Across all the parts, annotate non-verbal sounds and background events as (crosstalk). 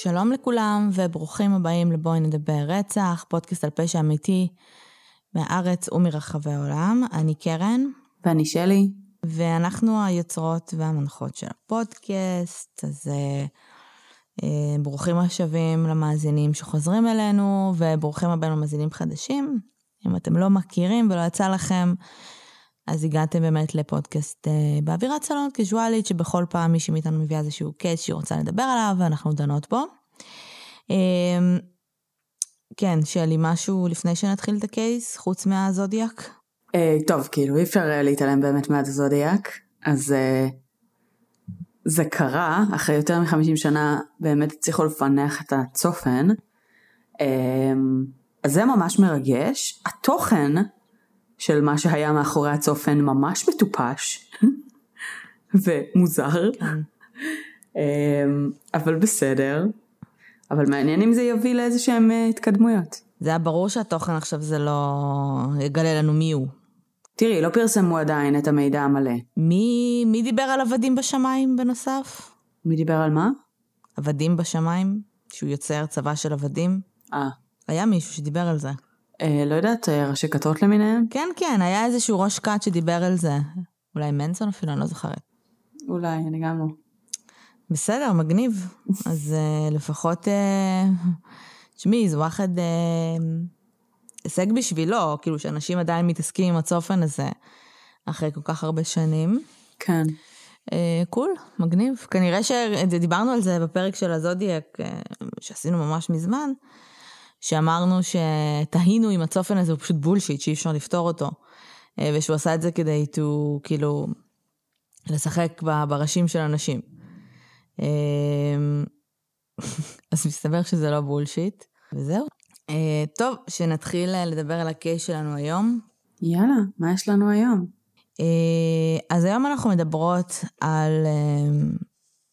שלום לכולם וברוכים הבאים לבואי נדבר רצח, פודקאסט על פשע אמיתי מהארץ ומרחבי העולם. אני קרן. ואני שלי. ואנחנו היוצרות והמנחות של הפודקאסט, אז אה, אה, ברוכים השבים למאזינים שחוזרים אלינו, וברוכים הבאים למאזינים חדשים. אם אתם לא מכירים ולא יצא לכם, אז הגעתם באמת לפודקאסט אה, באווירת סלון קזואלית, שבכל פעם מישהי מאיתנו מביאה איזשהו קייס שהיא רוצה לדבר עליו, ואנחנו דנות בו. אה, כן, שלי, משהו לפני שנתחיל את הקייס, חוץ מהזודיאק? אה, טוב, כאילו אי אפשר אה, להתעלם באמת מהזודיאק, אז זה קרה, אחרי יותר מ-50 שנה באמת הצליחו לפענח את הצופן. אה, אז זה ממש מרגש. התוכן של מה שהיה מאחורי הצופן ממש מטופש (laughs) ומוזר, כן. אמ, אבל בסדר. אבל מעניין אם זה יביא לאיזה שהם אה, התקדמויות. זה היה ברור שהתוכן עכשיו זה לא יגלה לנו מי הוא. תראי, לא פרסמו עדיין את המידע המלא. מי, מי דיבר על עבדים בשמיים בנוסף? מי דיבר על מה? עבדים בשמיים? שהוא יוצר צבא של עבדים? אה, היה מישהו שדיבר על זה. אה, לא יודעת, אה, ראשי כתות למיניהם? כן, כן, היה איזשהו ראש כת שדיבר על זה. אולי מנסון אפילו, אני לא זוכרת. אולי, אני גם לא. בסדר, מגניב. (laughs) אז uh, לפחות, תשמעי, זה וואחד uh, הישג בשבילו, כאילו שאנשים עדיין מתעסקים עם הצופן הזה אחרי כל כך הרבה שנים. כן. Uh, קול, מגניב. כנראה שדיברנו על זה בפרק של הזודיאק uh, שעשינו ממש מזמן, שאמרנו שתהינו אם הצופן הזה הוא פשוט בולשיט, שאי אפשר לפתור אותו. Uh, ושהוא עשה את זה כדי to, כאילו, לשחק בראשים של אנשים. אמ, (laughs) אז מסתבר שזה לא בולשיט, וזהו. אה, טוב, שנתחיל אה, לדבר על הקייס שלנו היום. יאללה, מה יש לנו היום? אה, אז היום אנחנו מדברות על אמ,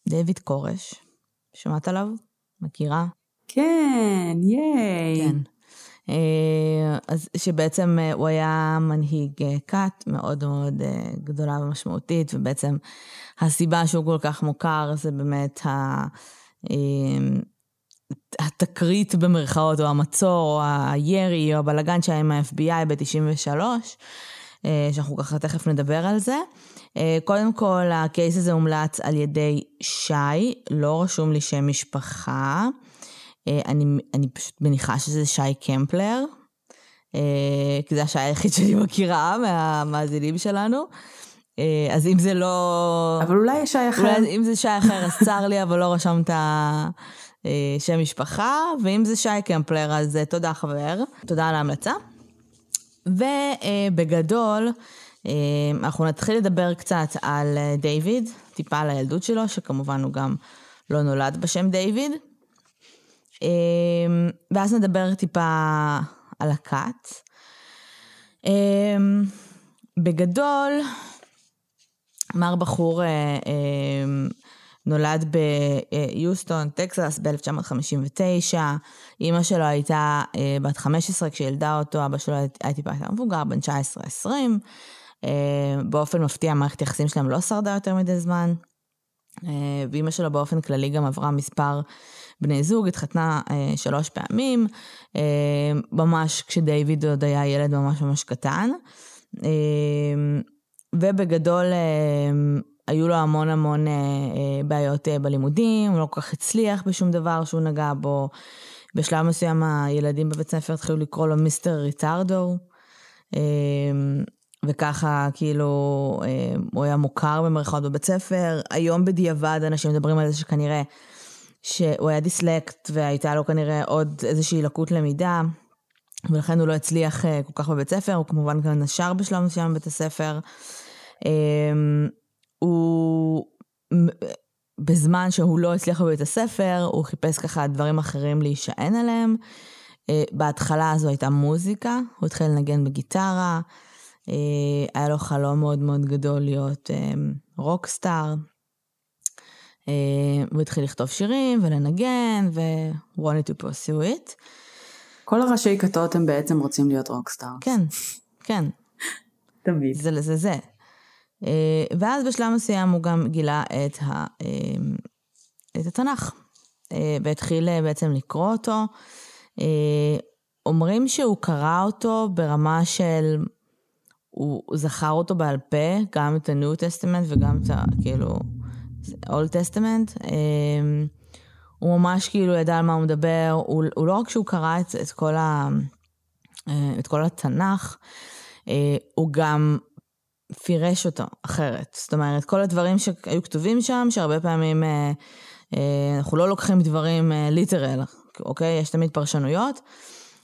דיוויד כורש. שמעת עליו? מכירה? כן, ייי. כן. אה, אז שבעצם אה, הוא היה מנהיג אה, כת מאוד מאוד גדולה ומשמעותית, ובעצם הסיבה שהוא כל כך מוכר זה באמת ה... התקרית במרכאות, או המצור, או הירי, או הבלגן שהיה עם ה-FBI ב-93, אה, שאנחנו ככה תכף נדבר על זה. קודם כל, הקייס הזה הומלץ על ידי שי, לא רשום לי שם משפחה. אה, אני, אני פשוט מניחה שזה שי קמפלר, אה, כי זה השי היחיד שאני מכירה מהמאזינים שלנו. אה, אז אם זה לא... אבל אולי יש שי אחר. אולי אם זה שי אחר אז צר לי, אבל לא רשמת שם משפחה, ואם זה שי קמפלר אז תודה חבר, תודה על ההמלצה. ובגדול, אנחנו נתחיל לדבר קצת על דיוויד, טיפה על הילדות שלו, שכמובן הוא גם לא נולד בשם דיוויד. אה, ואז נדבר טיפה על הכת. אה, בגדול, מר בחור אה, אה, נולד ביוסטון, טקסס, ב-1959. אימא שלו הייתה אה, בת 15 כשילדה אותו, אבא שלו היה טיפה יותר מבוגר, בן 19-20. אה, באופן מפתיע, מערכת היחסים שלהם לא שרדה יותר מדי זמן. ואימא שלו באופן כללי גם עברה מספר בני זוג, התחתנה אה, שלוש פעמים, אה, ממש כשדייוויד עוד היה ילד ממש ממש קטן. אה, ובגדול אה, היו לו המון המון אה, אה, בעיות אה, בלימודים, הוא לא כל כך הצליח בשום דבר שהוא נגע בו. בשלב מסוים הילדים בבית ספר התחילו לקרוא לו מיסטר ריטרדו, אה, וככה כאילו אה, הוא היה מוכר במרכאות בבית ספר. היום בדיעבד אנשים מדברים על זה שכנראה שהוא היה דיסלקט והייתה לו כנראה עוד איזושהי לקות למידה. ולכן הוא לא הצליח אה, כל כך בבית ספר, הוא כמובן גם נשר בשלב מסוים בבית הספר. אמ, הוא, בזמן שהוא לא הצליח בבית הספר, הוא חיפש ככה דברים אחרים להישען עליהם. אה, בהתחלה הזו הייתה מוזיקה, הוא התחיל לנגן בגיטרה, אה, היה לו חלום מאוד מאוד גדול להיות רוקסטאר. הוא התחיל לכתוב שירים ולנגן ו-wanted to pursue it. כל הראשי כתות הם בעצם רוצים להיות רוקסטאר. כן, כן, (laughs) תמיד. זה לזה זה. אה, ואז בשלב מסוים הוא גם גילה את, ה, אה, את התנ"ך. והתחיל בעצם לקרוא אותו. אומרים שהוא קרא אותו ברמה של, הוא זכר אותו בעל פה, גם את ה-New Testament וגם את ה... כאילו, Old Testament. הוא ממש כאילו ידע על מה הוא מדבר, הוא, הוא לא רק שהוא קרא את, את, כל, ה, את כל התנ"ך, הוא גם פירש אותו אחרת. זאת אומרת, כל הדברים שהיו כתובים שם, שהרבה פעמים אנחנו לא לוקחים דברים ליטרל, אוקיי? יש תמיד פרשנויות.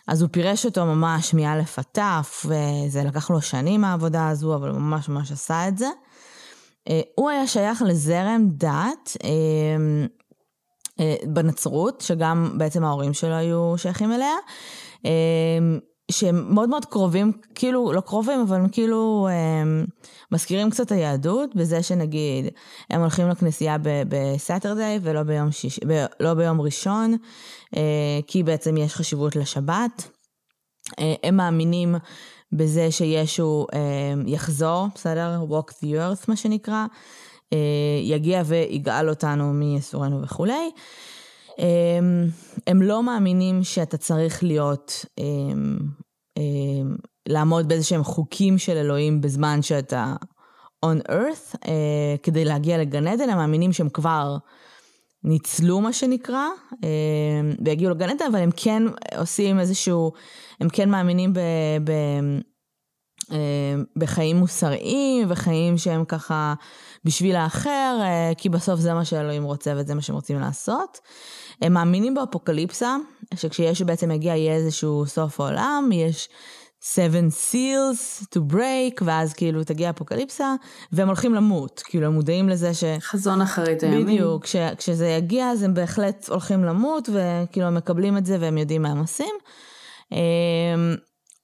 אז הוא פירש אותו ממש מאלף עד תף, וזה לקח לו שנים העבודה הזו, אבל הוא ממש ממש עשה את זה. הוא היה שייך לזרם דת בנצרות, שגם בעצם ההורים שלו היו שייכים אליה, שהם מאוד מאוד קרובים, כאילו, לא קרובים, אבל הם כאילו הם מזכירים קצת היהדות, בזה שנגיד, הם הולכים לכנסייה בסאטרדיי ולא ביום, שיש, ב, לא ביום ראשון, כי בעצם יש חשיבות לשבת. הם מאמינים בזה שישו יחזור, בסדר? walk the earth מה שנקרא, יגיע ויגאל אותנו מייסורנו וכולי. הם, הם לא מאמינים שאתה צריך להיות, הם, הם, לעמוד באיזה שהם חוקים של אלוהים בזמן שאתה on earth, אה, כדי להגיע לגן עדן, הם מאמינים שהם כבר ניצלו מה שנקרא, אה, והגיעו לגן עדן, אבל הם כן עושים איזשהו, הם כן מאמינים ב... ב בחיים מוסריים וחיים שהם ככה בשביל האחר, כי בסוף זה מה שאלוהים רוצה וזה מה שהם רוצים לעשות. הם מאמינים באפוקליפסה, שכשיש בעצם מגיע יהיה איזשהו סוף העולם, יש seven seals to break, ואז כאילו תגיע אפוקליפסה, והם הולכים למות, כאילו הם מודעים לזה ש... חזון אחרית הימים. בדיוק, כש, כשזה יגיע אז הם בהחלט הולכים למות, וכאילו הם מקבלים את זה והם יודעים מה הם עושים. אמ,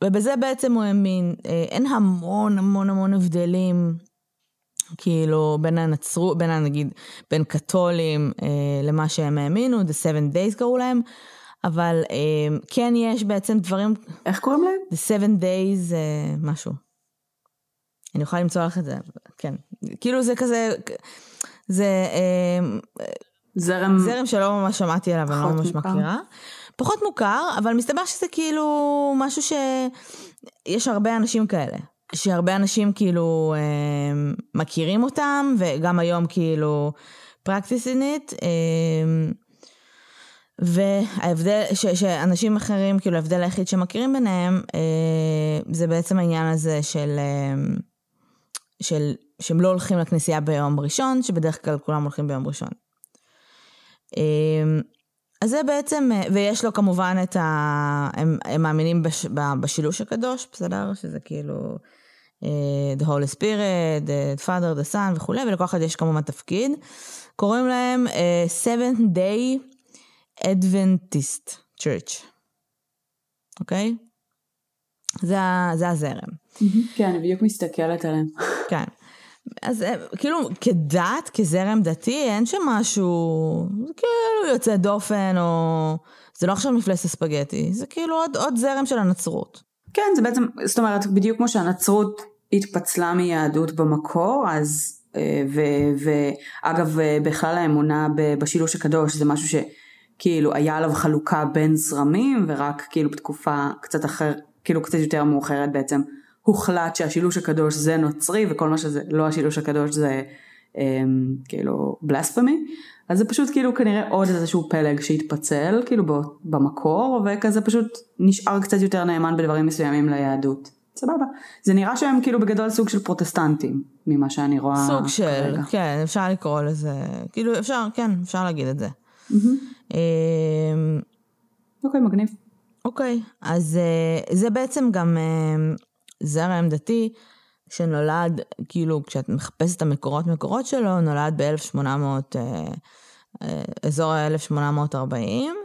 ובזה בעצם הוא האמין, אה, אין המון המון המון הבדלים כאילו בין הנצרות, בין נגיד, בין קתולים אה, למה שהם האמינו, The Seven Days קראו להם, אבל אה, כן יש בעצם דברים... איך קוראים להם? The Seven Days אה, משהו. אני יכולה למצוא לך את זה, כן. כאילו זה כזה, זה... אה, זרם... זרם שלא ממש שמעתי עליו, אני לא ממש מוכר. מכירה. פחות מוכר, אבל מסתבר שזה כאילו משהו שיש הרבה אנשים כאלה. שהרבה אנשים כאילו אה, מכירים אותם, וגם היום כאילו practicing it. אה, וההבדל, ש, שאנשים אחרים, כאילו ההבדל היחיד שמכירים ביניהם, אה, זה בעצם העניין הזה של, אה, של, שהם לא הולכים לכנסייה ביום ראשון, שבדרך כלל כולם הולכים ביום ראשון. אה, אז זה בעצם, ויש לו כמובן את ה... הם, הם מאמינים בש, בשילוש הקדוש, בסדר? שזה כאילו uh, The Holy Spirit, the Father, the Son וכולי, ולכל אחד יש כמובן תפקיד. קוראים להם uh, Seventh Day Adventist Church, אוקיי? Okay? זה, זה הזרם. כן, אני בדיוק מסתכלת עליהם. (laughs) כן. אז כאילו כדת, כזרם דתי, אין שם משהו, כאילו יוצא דופן, או... זה לא עכשיו מפלס הספגטי, זה כאילו עוד, עוד זרם של הנצרות. כן, זה בעצם, זאת אומרת, בדיוק כמו שהנצרות התפצלה מיהדות במקור, אז, אה, ואגב, אה, בכלל האמונה בשילוש הקדוש זה משהו שכאילו היה עליו חלוקה בין זרמים, ורק כאילו בתקופה קצת אחר, כאילו קצת יותר מאוחרת בעצם. הוחלט שהשילוש הקדוש זה נוצרי וכל מה שזה לא השילוש הקדוש זה אמ, כאילו בלספמי אז זה פשוט כאילו כנראה עוד איזשהו פלג שהתפצל כאילו במקור וכזה פשוט נשאר קצת יותר נאמן בדברים מסוימים ליהדות. סבבה. זה נראה שהם כאילו בגדול סוג של פרוטסטנטים ממה שאני רואה סוג של, כרגע. כן, אפשר לקרוא לזה, כאילו אפשר, כן, אפשר להגיד את זה. Mm-hmm. אוקיי, מגניב. אוקיי, אז אה, זה בעצם גם אה, זרם דתי שנולד, כאילו כשאת מחפשת את המקורות מקורות שלו, נולד ב-1800, אה, אזור ה-1840.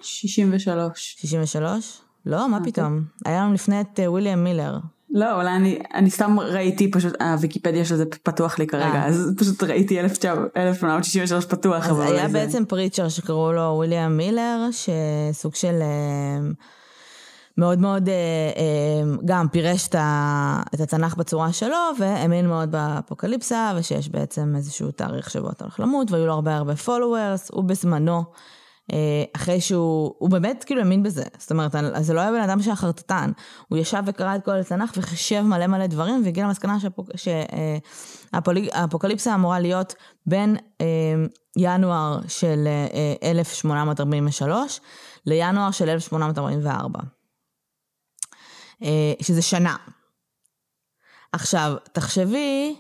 63. 63? לא, מה okay. אוקיי. פתאום? היה לנו לפני את וויליאם מילר. לא, אולי אני, אני סתם ראיתי פשוט, הוויקיפדיה של זה פתוח לי כרגע, אה. אז פשוט ראיתי 1863 פתוח. אז היה זה... בעצם פריצ'ר שקראו לו וויליאם מילר, שסוג של... מאוד מאוד אה, אה, גם פירש את התנ"ך בצורה שלו והאמין מאוד באפוקליפסה ושיש בעצם איזשהו תאריך שבו אתה הולך למות והיו לו הרבה הרבה followers, הוא בזמנו אה, אחרי שהוא, הוא באמת כאילו האמין בזה, זאת אומרת, זה לא היה בן אדם שהיה חרטטן, הוא ישב וקרא את כל התנ"ך וחישב מלא מלא דברים והגיע למסקנה שהאפוקליפסה אה, אמורה להיות בין אה, ינואר של 1843 לינואר של 1844, שזה שנה. עכשיו, תחשבי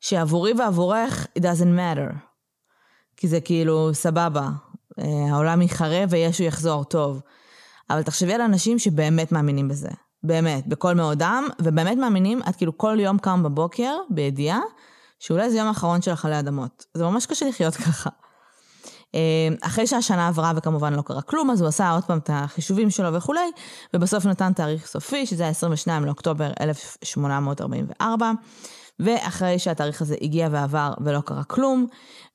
שעבורי ועבורך it doesn't matter, כי זה כאילו סבבה, אה, העולם יחרב וישו יחזור טוב. אבל תחשבי על אנשים שבאמת מאמינים בזה. באמת, בכל מאודם, ובאמת מאמינים, את כאילו כל יום קם בבוקר, בידיעה, שאולי זה יום האחרון שלך עלי אדמות. זה ממש קשה לחיות (laughs) ככה. אה, אחרי שהשנה עברה וכמובן לא קרה כלום, אז הוא עשה עוד פעם את החישובים שלו וכולי, ובסוף נתן תאריך סופי, שזה היה 22 לאוקטובר 1844. ואחרי שהתאריך הזה הגיע ועבר ולא קרה כלום,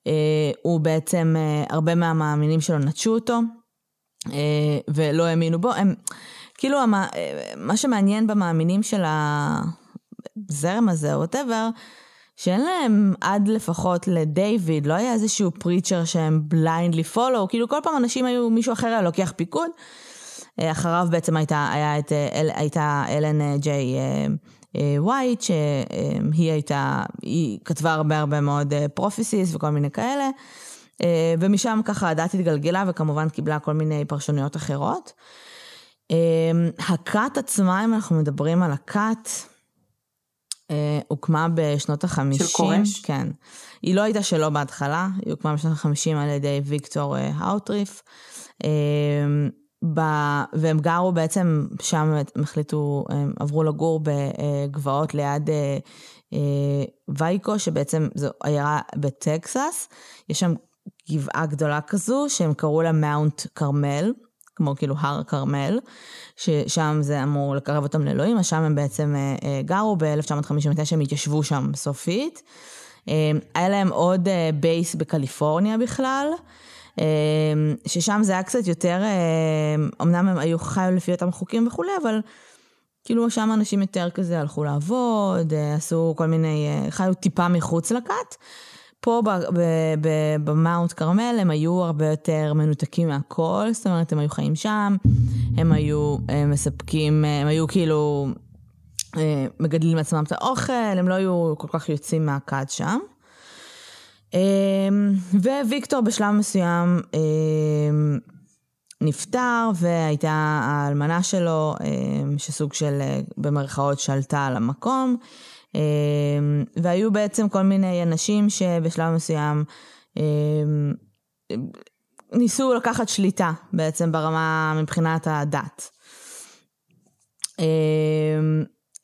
אה, הוא בעצם, אה, הרבה מהמאמינים שלו נטשו אותו אה, ולא האמינו בו. הם, כאילו, המה, מה שמעניין במאמינים של הזרם הזה, או whatever, שאין להם עד לפחות לדיוויד, לא היה איזשהו preacher שהם blindly follow, כאילו כל פעם אנשים היו, מישהו אחר היה לוקח פיקוד. אחריו בעצם הייתה, היה את, הייתה אלן ג'יי ווייט, שהיא הייתה, היא כתבה הרבה הרבה מאוד prophecies וכל מיני כאלה, אה, ומשם ככה הדת התגלגלה וכמובן קיבלה כל מיני פרשנויות אחרות. אה, הכת עצמה, אם אנחנו מדברים על הכת, אה, הוקמה בשנות החמישים. של קורש? כן. היא לא הייתה שלו בהתחלה, היא הוקמה בשנות החמישים על ידי ויקטור האוטריף. ב... והם גרו בעצם, שם הם החליטו, הם עברו לגור בגבעות ליד אה, אה, וייקו, שבעצם זו עיירה בטקסס. יש שם גבעה גדולה כזו, שהם קראו לה Mount Carmel, כמו כאילו הר כרמל, ששם זה אמור לקרב אותם לאלוהים, אז שם הם בעצם אה, גרו, ב-1959 הם התיישבו שם סופית. היה להם עוד base בקליפורניה בכלל. אמ, ששם זה היה קצת יותר, אמ, אמנם הם היו חיו לפי אותם חוקים וכולי, אבל כאילו שם אנשים יותר כזה הלכו לעבוד, אה, עשו כל מיני, אה, חיו טיפה מחוץ לכת. פה במאונט כרמל הם היו הרבה יותר מנותקים מהכל, זאת אומרת הם היו חיים שם, הם היו הם אה, מספקים, הם היו כאילו מגדלים לעצמם את האוכל, הם לא היו כל כך יוצאים מהכת שם. אמ, וויקטור בשלב מסוים אמ, נפטר והייתה האלמנה שלו אמ, שסוג של במרכאות שלטה על המקום והיו בעצם כל מיני אנשים שבשלב מסוים ניסו לקחת שליטה בעצם ברמה מבחינת הדת.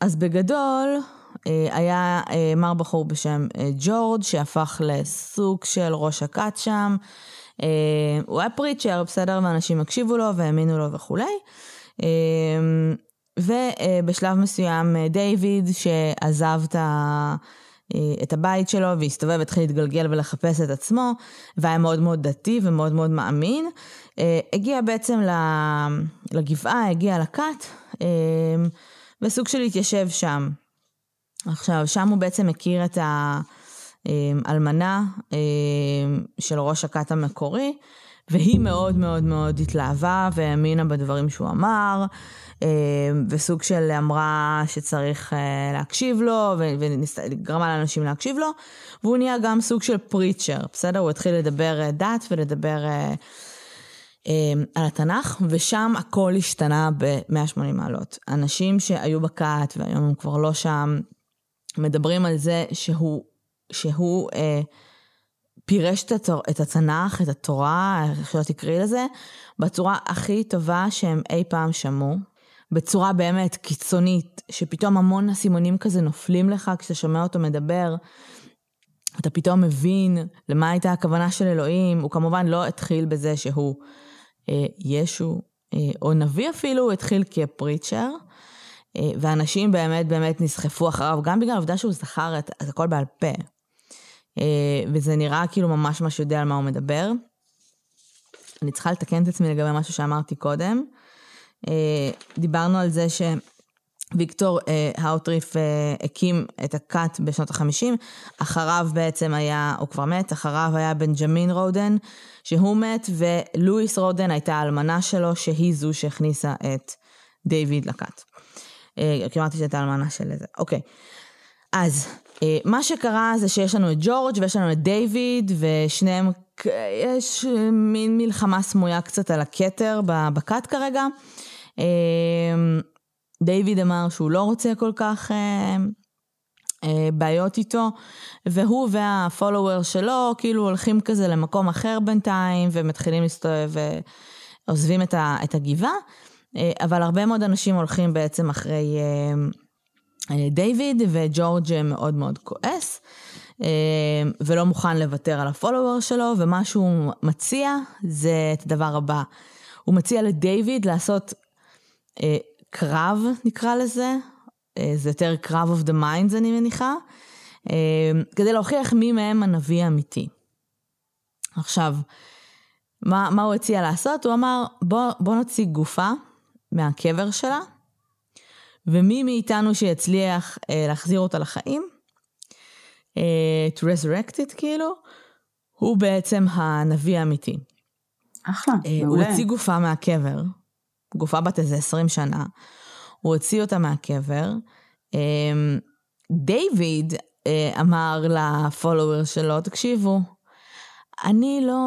אז בגדול אה, היה אה, מר בחור בשם אה, ג'ורג' שהפך לסוג של ראש הכת שם. הוא היה פריצ'ר, בסדר, ואנשים הקשיבו לו והאמינו לו וכולי. ובשלב מסוים דיוויד שעזב את ה... את הבית שלו והסתובב, התחיל להתגלגל ולחפש את עצמו, והיה מאוד מאוד דתי ומאוד מאוד מאמין. הגיע בעצם לגבעה, הגיע לכת, וסוג של התיישב שם. עכשיו, שם הוא בעצם מכיר את האלמנה אמ, של ראש הכת המקורי, והיא מאוד מאוד מאוד התלהבה והאמינה בדברים שהוא אמר, אמ, וסוג של אמרה שצריך אה, להקשיב לו, וגרמה לאנשים להקשיב לו, והוא נהיה גם סוג של פריצ'ר, בסדר? הוא התחיל לדבר אה, דת ולדבר אה, על התנ"ך, ושם הכל השתנה ב-180 מעלות. אנשים שהיו בכת והיום הם כבר לא שם, מדברים על זה שהוא, שהוא אה, פירש את, התור, את התנ"ך, את התורה, איך שלא תקראי לזה, בצורה הכי טובה שהם אי פעם שמעו. בצורה באמת קיצונית, שפתאום המון אסימונים כזה נופלים לך כשאתה שומע אותו מדבר. אתה פתאום מבין למה הייתה הכוונה של אלוהים. הוא כמובן לא התחיל בזה שהוא אה, ישו, אה, או נביא אפילו, הוא התחיל כפריצ'ר. אה, ואנשים באמת באמת נסחפו אחריו, גם בגלל העובדה שהוא זכר את, את הכל בעל פה. אה, וזה נראה כאילו ממש ממש יודע על מה הוא מדבר. אני צריכה לתקן את עצמי לגבי משהו שאמרתי קודם. אה, דיברנו על זה ויקטור אה, האוטריף הקים את הכת בשנות החמישים, אחריו בעצם היה, הוא כבר מת, אחריו היה בנג'מין רודן, שהוא מת, ולואיס רודן הייתה האלמנה שלו, שהיא זו שהכניסה את דיוויד לכת. אה, כי אמרתי שהייתה אלמנה של זה, אוקיי. אז אה, מה שקרה זה שיש לנו את ג'ורג' ויש לנו את דיוויד, ושניהם, יש מין מלחמה סמויה קצת על הכתר בכת כרגע. אה, דיוויד אמר שהוא לא רוצה כל כך אה, אה, בעיות איתו, והוא והפולוור שלו כאילו הולכים כזה למקום אחר בינתיים, ומתחילים להסתובב ועוזבים את, הגבעה, אה, אבל הרבה מאוד אנשים הולכים בעצם אחרי אה, אה, דיוויד, וג'ורג' מאוד מאוד כועס. אה, ולא מוכן לוותר על הפולוור שלו, ומה שהוא מציע זה את הדבר הבא. הוא מציע לדיוויד לעשות אה, קרב, נקרא לזה, אה, זה יותר קרב of the minds אני מניחה, אה, כדי להוכיח מי מהם הנביא האמיתי. עכשיו, מה, מה הוא הציע לעשות? הוא אמר, בוא, בוא נוציא גופה מהקבר שלה, ומי מאיתנו שיצליח אה, להחזיר אותה לחיים, אה, to resurrect it כאילו, הוא בעצם הנביא האמיתי. אחלה, אה, מעולה. הוא הוציא גופה מהקבר, גופה בת איזה 20 שנה, הוא הוציא אותה מהקבר. אמ, דיוויד אה, אמר לפולוור שלו, תקשיבו, אני לא,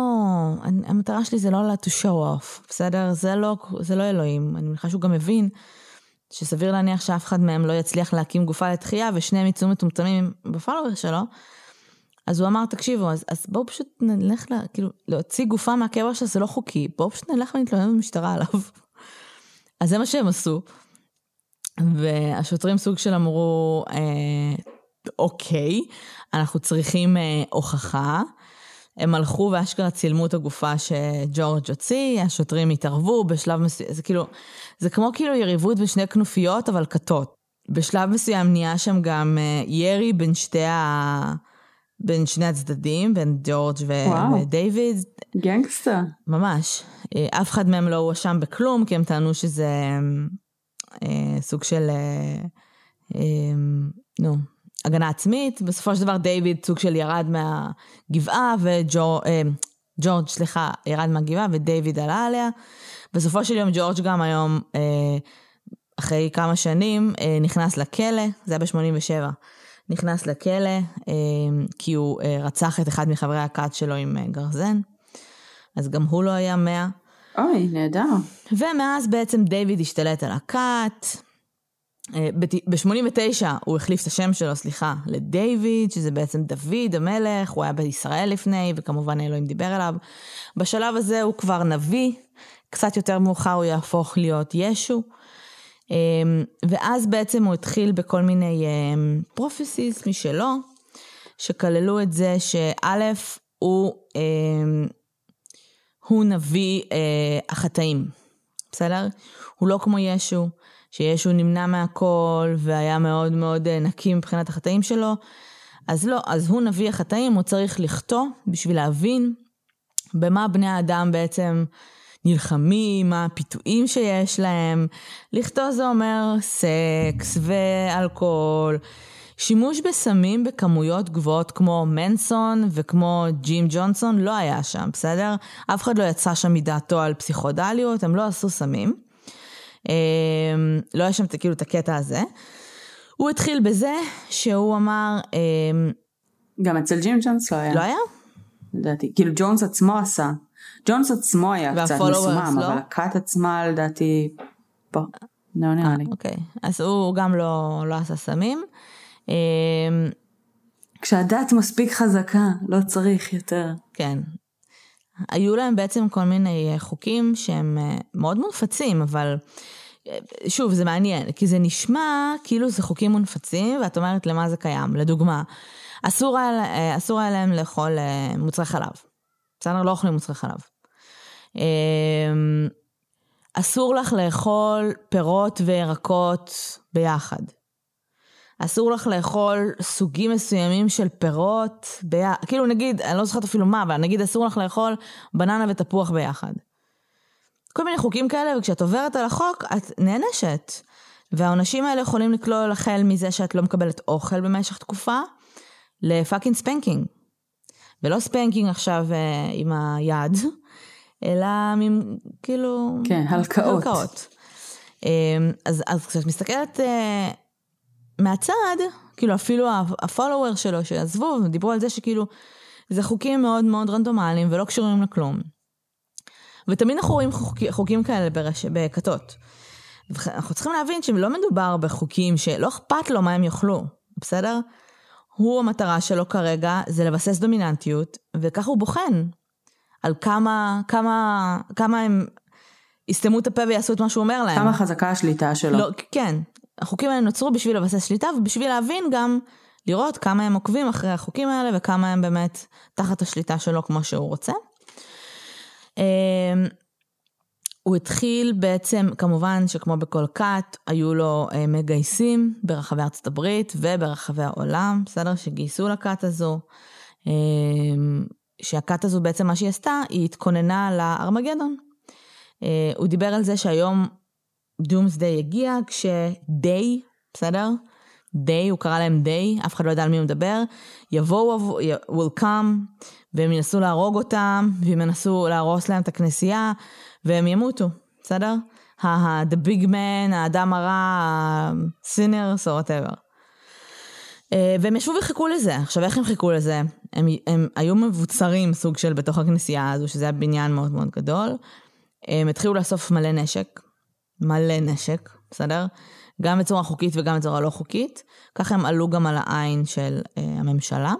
אני, המטרה שלי זה לא to show off, בסדר? זה לא, זה לא אלוהים. אני מניחה שהוא גם מבין שסביר להניח שאף אחד מהם לא יצליח להקים גופה לתחייה ושניהם יצאו מטומטמים בפולוור שלו. אז הוא אמר, תקשיבו, אז, אז בואו פשוט נלך, לה, כאילו, להוציא גופה מהקבר שלה זה לא חוקי, בואו פשוט נלך ונתלונן במשטרה עליו. (laughs) אז זה מה שהם עשו. והשוטרים סוג של אמרו, אה, אוקיי, אנחנו צריכים אה, הוכחה. הם הלכו ואשכרה צילמו את הגופה שג'ורג' הוציא, השוטרים התערבו בשלב מסוים, זה כאילו, זה כמו כאילו יריבות בין שני כנופיות, אבל כתות. בשלב מסוים נהיה שם גם אה, ירי בין שתי ה... בין שני הצדדים, בין ג'ורג' ו-. ודייוויד, גנגסטר. ממש. אה, אף אחד מהם לא הואשם בכלום, כי הם טענו שזה אה, סוג של, אה, אה, נו, הגנה עצמית. בסופו של דבר דיוויד סוג של ירד מהגבעה, וג'ורג', סליחה, ירד מהגבעה ודייוויד עלה עליה. בסופו של יום ג'ורג' גם היום, אה, אחרי כמה שנים, אה, נכנס לכלא, זה היה ב-87. נכנס לכלא, אה, כי הוא אה, רצח את אחד מחברי הכת שלו עם אה, גרזן. אז גם הוא לא היה מאה. אוי, נהדר. ומאז בעצם דיוויד השתלט על הכת. ב-89 הוא החליף את השם שלו, סליחה, לדיוויד, שזה בעצם דוד המלך, הוא היה בישראל לפני, וכמובן אלוהים דיבר אליו. בשלב הזה הוא כבר נביא, קצת יותר מאוחר הוא יהפוך להיות ישו. אמ, ואז בעצם הוא התחיל בכל מיני פרופסיס משלו, שכללו את זה שא', הוא, אמ, הוא נביא אה, החטאים, בסדר? הוא לא כמו ישו, שישו נמנע מהכל והיה מאוד מאוד אה, נקי מבחינת החטאים שלו. אז לא, אז הוא נביא החטאים, הוא צריך לחטוא בשביל להבין במה בני האדם בעצם נלחמים, מה הפיתויים שיש להם. לכתוב זה אומר סקס ואלכוהול. שימוש בסמים בכמויות גבוהות כמו מנסון וכמו ג'ים ג'ונסון לא היה שם, בסדר? אף אחד לא יצא שם מדעתו על פסיכודליות, הם לא עשו סמים. לא היה שם כאילו את הקטע הזה. הוא התחיל בזה שהוא אמר... גם אצל ג'ים ג'ונס לא היה. לא היה? לדעתי. כאילו ג'ונס עצמו עשה. ג'ונס עצמו היה קצת מסומם, לא? אבל הכת עצמה לדעתי פה. לא נראה לי. אוקיי, אז הוא גם לא, לא עשה סמים. כשהדת מספיק חזקה, לא צריך יותר. כן. היו להם בעצם כל מיני חוקים שהם מאוד מונפצים, אבל שוב, זה מעניין, כי זה נשמע כאילו זה חוקים מונפצים, ואת אומרת למה זה קיים. לדוגמה, אסור היה, אסור היה להם לאכול מוצרי חלב. בסדר? לא אוכלים מוצרי חלב. אסור לך לאכול פירות וירקות ביחד. אסור לך לאכול סוגים מסוימים של פירות ביחד. כאילו נגיד, אני לא זוכרת אפילו מה, אבל נגיד אסור לך לאכול בננה ותפוח ביחד. כל מיני חוקים כאלה, וכשאת עוברת על החוק, את נענשת. והעונשים האלה יכולים לכלול החל מזה שאת לא מקבלת אוכל במשך תקופה, ל fucking spanking. ולא spanking עכשיו אה, עם היד, אלא מין, כאילו... כן, הלקאות. הלקאות. אה, אז, אז כשאת מסתכלת אה, מהצד, כאילו אפילו הפולוור שלו שעזבו, דיברו על זה שכאילו, זה חוקים מאוד מאוד רנדומליים ולא קשורים לכלום. ותמיד אנחנו רואים חוק, חוקים כאלה ברש, בכתות. אנחנו צריכים להבין שלא מדובר בחוקים שלא אכפת לו מה הם יאכלו, בסדר? הוא המטרה שלו כרגע זה לבסס דומיננטיות, וככה הוא בוחן על כמה, כמה, כמה הם יסתמו את הפה ויעשו את מה שהוא אומר להם. כמה חזקה השליטה שלו. לא, כן, החוקים האלה נוצרו בשביל לבסס שליטה ובשביל להבין גם, לראות כמה הם עוקבים אחרי החוקים האלה וכמה הם באמת תחת השליטה שלו כמו שהוא רוצה. אמ, הוא התחיל בעצם, כמובן שכמו בכל כת, היו לו אה, מגייסים ברחבי ארצות הברית וברחבי העולם, בסדר? שגייסו לכת הזו. אה, שהכת הזו בעצם מה שהיא עשתה, היא התכוננה לארמגדון. אה, הוא דיבר על זה שהיום דומסדיי יגיע כשדיי, בסדר? דיי, הוא קרא להם דיי, אף אחד לא ידע על מי הוא מדבר, יבואו, will come, והם ינסו להרוג אותם, והם ינסו להרוס להם את הכנסייה, והם ימותו, בסדר? ה-the big man, האדם הרע, ה-sinners או whatever. אה, והם ישבו וחיכו לזה. עכשיו, איך הם חיכו לזה? הם, הם היו מבוצרים סוג של בתוך הכנסייה הזו, שזה היה בניין מאוד מאוד גדול. הם התחילו לאסוף מלא נשק, מלא נשק, בסדר? גם בצורה חוקית וגם בצורה לא חוקית. ככה הם עלו גם על העין של uh, הממשלה.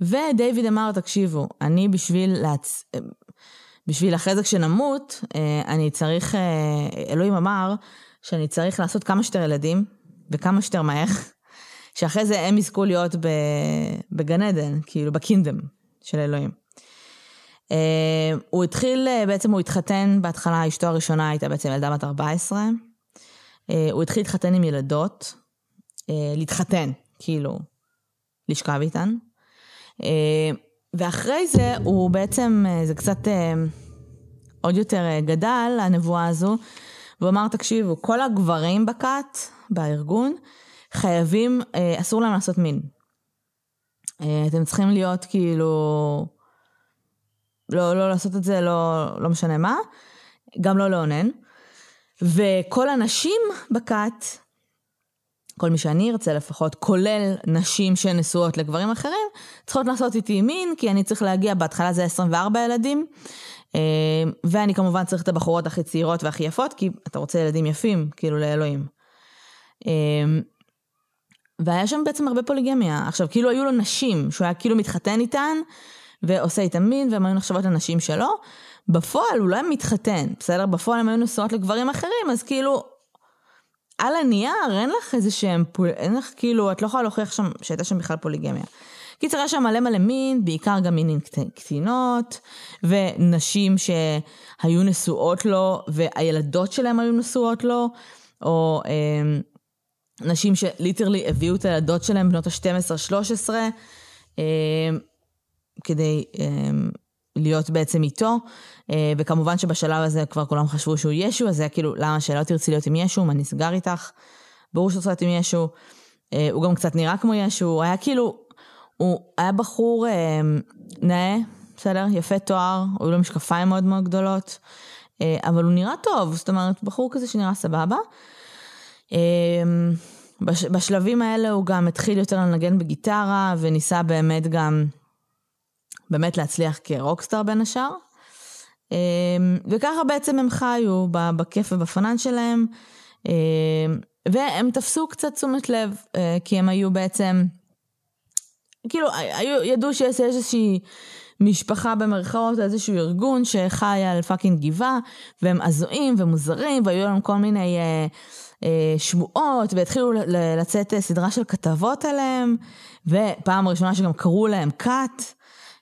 ודייוויד אמר, תקשיבו, אני בשביל להצ... בשביל אחרי זה כשנמות, אה, אני צריך, אה, אלוהים אמר שאני צריך לעשות כמה שיותר ילדים, וכמה שיותר מהר, (laughs) שאחרי זה הם יזכו להיות בגן עדן, כאילו בקינדם של אלוהים. אה, הוא התחיל, בעצם הוא התחתן, בהתחלה אשתו הראשונה הייתה בעצם ילדה בת 14. הוא התחיל להתחתן עם ילדות, להתחתן, כאילו, לשכב איתן. ואחרי זה הוא בעצם, אה, זה קצת אה, עוד יותר אה, גדל, הנבואה הזו, והוא אמר, תקשיבו, כל הגברים בכת, בארגון, חייבים, אסור להם לעשות מין. אתם צריכים להיות כאילו, לא, לא לעשות את זה, לא, לא משנה מה, גם לא לאונן. וכל הנשים בכת כל מי שאני ארצה לפחות, כולל נשים שנשואות לגברים אחרים, צריכות לעשות איתי מין, כי אני צריך להגיע, בהתחלה זה 24 ילדים, אה, ואני כמובן צריך את הבחורות הכי צעירות והכי יפות, כי אתה רוצה ילדים יפים, כאילו לאלוהים. אה, והיה שם בעצם הרבה פוליגמיה. עכשיו, כאילו היו לו נשים, שהוא היה כאילו מתחתן איתן, ועושה איתן מין, והן היו נחשבות לנשים שלו. בפועל הוא לא היה מתחתן, בסדר? בפועל הם היו נשואות לגברים אחרים, אז כאילו על הנייר אין לך איזה שהם, אין לך כאילו, את לא יכולה להוכיח שם שהייתה שם בכלל פוליגמיה. קיצר, יש שם מלא מלא מין, בעיקר גם מינים קטינות, ונשים שהיו נשואות לו, והילדות שלהם היו נשואות לו, או אה, נשים שליטרלי הביאו את הילדות שלהם, בנות ה-12-13, אה, כדי אה, להיות בעצם איתו, אה, וכמובן שבשלב הזה כבר כולם חשבו שהוא ישו, אז זה היה כאילו, למה שלא תרצי להיות עם ישו, מה נסגר איתך? ברור שאת להיות עם ישו. אה, הוא גם קצת נראה כמו ישו, הוא היה כאילו, הוא היה בחור אה, נאה, בסדר? יפה תואר, היו לו משקפיים מאוד מאוד גדולות, אבל הוא נראה טוב, זאת אומרת, בחור כזה שנראה סבבה. בשלבים האלה הוא גם התחיל יותר לנגן בגיטרה, וניסה באמת גם באמת להצליח כרוקסטאר בין השאר. אמ, וככה בעצם הם חיו בכיף ובפנן שלהם, אמ, והם תפסו קצת תשומת לב, אה, כי הם היו בעצם, כאילו, היו, ידעו שיש איזושהי משפחה במרכאות, איזשהו ארגון שחי על fucking גבעה, והם הזויים ומוזרים, והיו להם כל מיני אה, אה, שמועות, והתחילו לצאת סדרה של כתבות עליהם, ופעם ראשונה שגם קראו להם כת.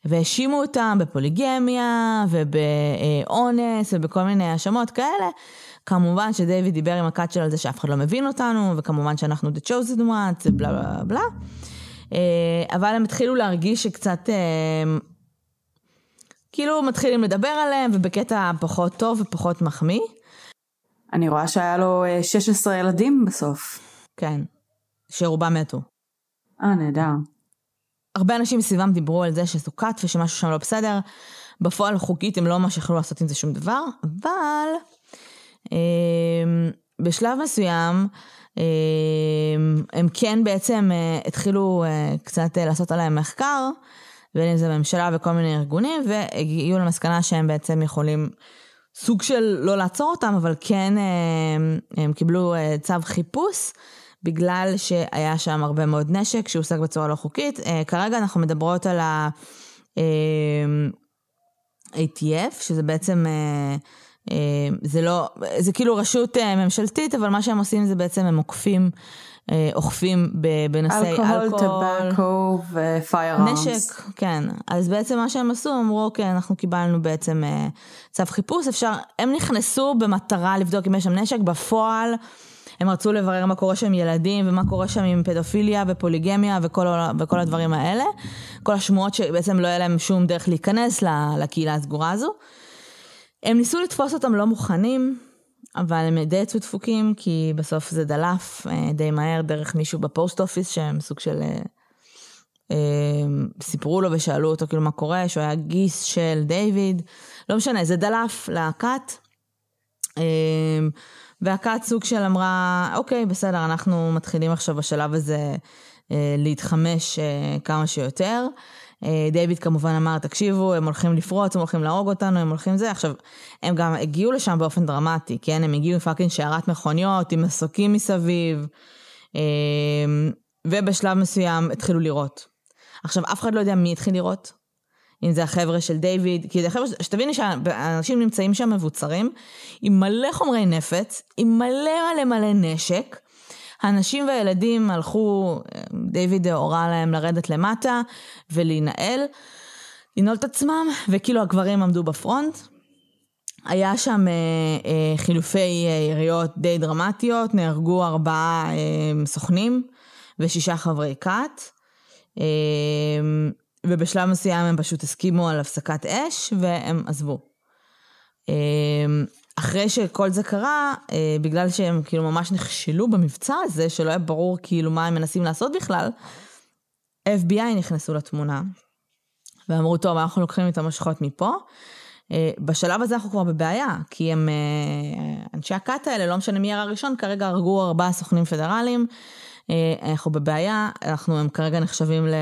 והאשימו אותם בפוליגמיה ובאונס ובכל מיני האשמות כאלה. כמובן שדייוויד דיבר עם הכת שלו על זה שאף אחד לא מבין אותנו, וכמובן שאנחנו the chosen ones, בלה בלה בלה. אה, אבל הם התחילו להרגיש שקצת, אה, כאילו מתחילים לדבר עליהם, ובקטע פחות טוב ופחות מחמיא. אני רואה שהיה לו 16 אה, ילדים בסוף. כן, שרובם מתו. אה, נהדר. הרבה אנשים מסביבם דיברו על זה שזו כת ושמשהו שם לא בסדר. בפועל חוקית הם לא ממש יכלו לעשות עם זה שום דבר, אבל אה, בשלב מסוים אה, הם כן בעצם אה, התחילו אה, קצת אה, לעשות עליהם מחקר, בין אם זה ממשלה וכל מיני ארגונים, והגיעו למסקנה שהם בעצם יכולים סוג של לא לעצור אותם, אבל כן אה, הם קיבלו אה, צו חיפוש. בגלל שהיה שם הרבה מאוד נשק שהושג בצורה לא חוקית. Uh, כרגע אנחנו מדברות על ה-ATF, uh, שזה בעצם, uh, זה לא, זה כאילו רשות ממשלתית, אבל מה שהם עושים זה בעצם הם עוקפים. אוכפים בנושאי אלכוהול, אלכוהול, טבקו ופייראמס. נשק, כן. אז בעצם מה שהם עשו, אמרו, אוקיי, אנחנו קיבלנו בעצם צו חיפוש, אפשר, הם נכנסו במטרה לבדוק אם יש שם נשק, בפועל הם רצו לברר מה קורה שם עם ילדים ומה קורה שם עם פדופיליה ופוליגמיה וכל, וכל הדברים האלה. כל השמועות שבעצם לא היה להם שום דרך להיכנס לקהילה הסגורה הזו. הם ניסו לתפוס אותם לא מוכנים, אבל הם די יצאו דפוקים, כי בסוף זה דלף אה, די מהר דרך מישהו בפוסט אופיס, שהם סוג של... אה, אה, סיפרו לו ושאלו אותו כאילו מה קורה, שהוא היה גיס של דיוויד, לא משנה, זה דלף לכת. והכת סוג של אמרה, אוקיי, בסדר, אנחנו מתחילים עכשיו בשלב הזה אה, להתחמש אה, כמה שיותר. אה, דיוויד כמובן אמר, תקשיבו, הם הולכים לפרוץ, הם הולכים להרוג אותנו, הם הולכים זה. עכשיו, הם גם הגיעו לשם באופן דרמטי, כן? הם הגיעו עם fucking שיירת מכוניות, עם מסוקים מסביב, ובשלב מסוים התחילו לירות. עכשיו, אף אחד לא יודע מי התחיל לירות. אם זה החבר'ה של דיוויד, כי זה חבר'ה, שתביני שהאנשים נמצאים שם מבוצרים, עם מלא חומרי נפץ, עם מלא מלא מלא נשק. האנשים והילדים הלכו, דיוויד הורה להם לרדת למטה ולהינעל, לנעול את עצמם, וכאילו הגברים עמדו בפרונט. היה שם אה, אה, חילופי אה, יריות די דרמטיות, נהרגו ארבעה אה, סוכנים ושישה חברי כת. אה, ובשלב מסוים הם פשוט הסכימו על הפסקת אש והם עזבו. אמ, אחרי שכל זה קרה, אה, בגלל שהם כאילו ממש נכשלו במבצע הזה, שלא היה ברור כאילו מה הם מנסים לעשות בכלל, FBI נכנסו לתמונה, ואמרו, טוב, אנחנו לוקחים את המושכות מפה. אה, בשלב הזה אנחנו כבר בבעיה, כי הם, אה, אנשי הכת האלה, לא משנה מי ירה ראשון, כרגע הרגו ארבעה סוכנים פדרליים. אנחנו בבעיה, אנחנו, הם כרגע נחשבים ל...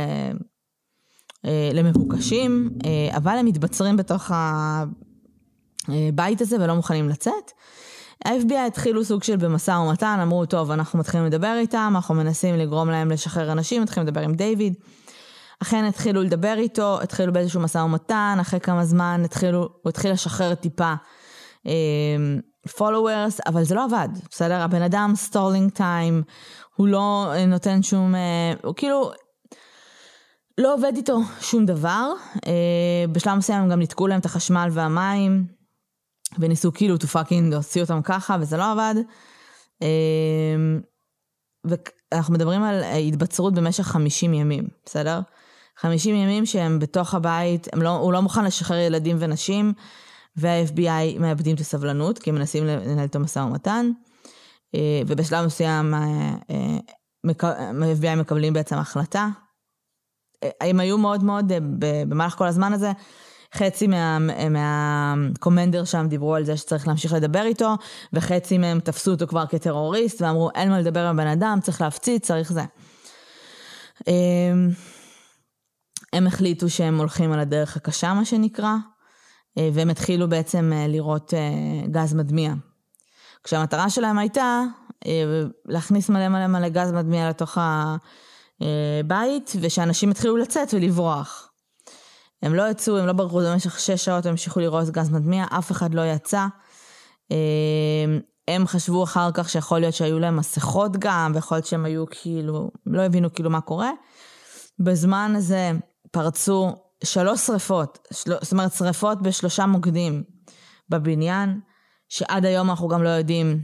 אה, למבוקשים, אה, אבל הם מתבצרים בתוך הבית הזה ולא מוכנים לצאת. ה-FBI התחילו סוג של במשא ומתן, אמרו, טוב, אנחנו מתחילים לדבר איתם, אנחנו מנסים לגרום להם לשחרר אנשים, מתחילים לדבר עם דיוויד. אכן התחילו לדבר איתו, התחילו באיזשהו משא ומתן, אחרי כמה זמן התחילו, הוא התחיל לשחרר טיפה אה, אבל זה לא עבד, בסדר? הבן אדם stalling time, הוא לא נותן שום, הוא כאילו, לא עובד איתו שום דבר. אה, בשלב מסוים הם גם ניתקו להם את החשמל והמים, וניסו כאילו to fucking להוציא אותם ככה, וזה לא עבד. אה, ואנחנו מדברים על התבצרות במשך 50 ימים, בסדר? 50 ימים שהם בתוך הבית, לא, הוא לא מוכן לשחרר ילדים ונשים, וה-FBI מאבדים את הסבלנות, כי הם מנסים לנהל את המשא ומתן. אה, ובשלב מסוים ה-FBI מקבלים בעצם החלטה הם היו מאוד מאוד, אה, במהלך כל הזמן הזה, חצי מהקומנדר מה, שם דיברו על זה שצריך להמשיך לדבר איתו, וחצי מהם תפסו אותו כבר כטרוריסט, ואמרו אין מה לדבר עם בן אדם, צריך להפציץ, צריך זה. אמ, הם החליטו שהם הולכים על הדרך הקשה, מה שנקרא, אה, והם התחילו בעצם אה, לראות גז מדמיע. כשהמטרה שלהם הייתה להכניס מלא מלא מלא גז מדמיע לתוך ה... אה, בית, ושאנשים התחילו לצאת ולברוח. הם לא יצאו, הם לא ברחו במשך שש שעות, הם המשיכו לראות גז מדמיע, אף אחד לא יצא. אה, הם חשבו אחר כך שיכול להיות שהיו להם מסכות גם, ויכול להיות שהם היו כאילו, לא הבינו כאילו מה קורה. בזמן הזה פרצו שלוש שריפות, של... זאת אומרת שריפות בשלושה מוקדים בבניין, שעד היום אנחנו גם לא יודעים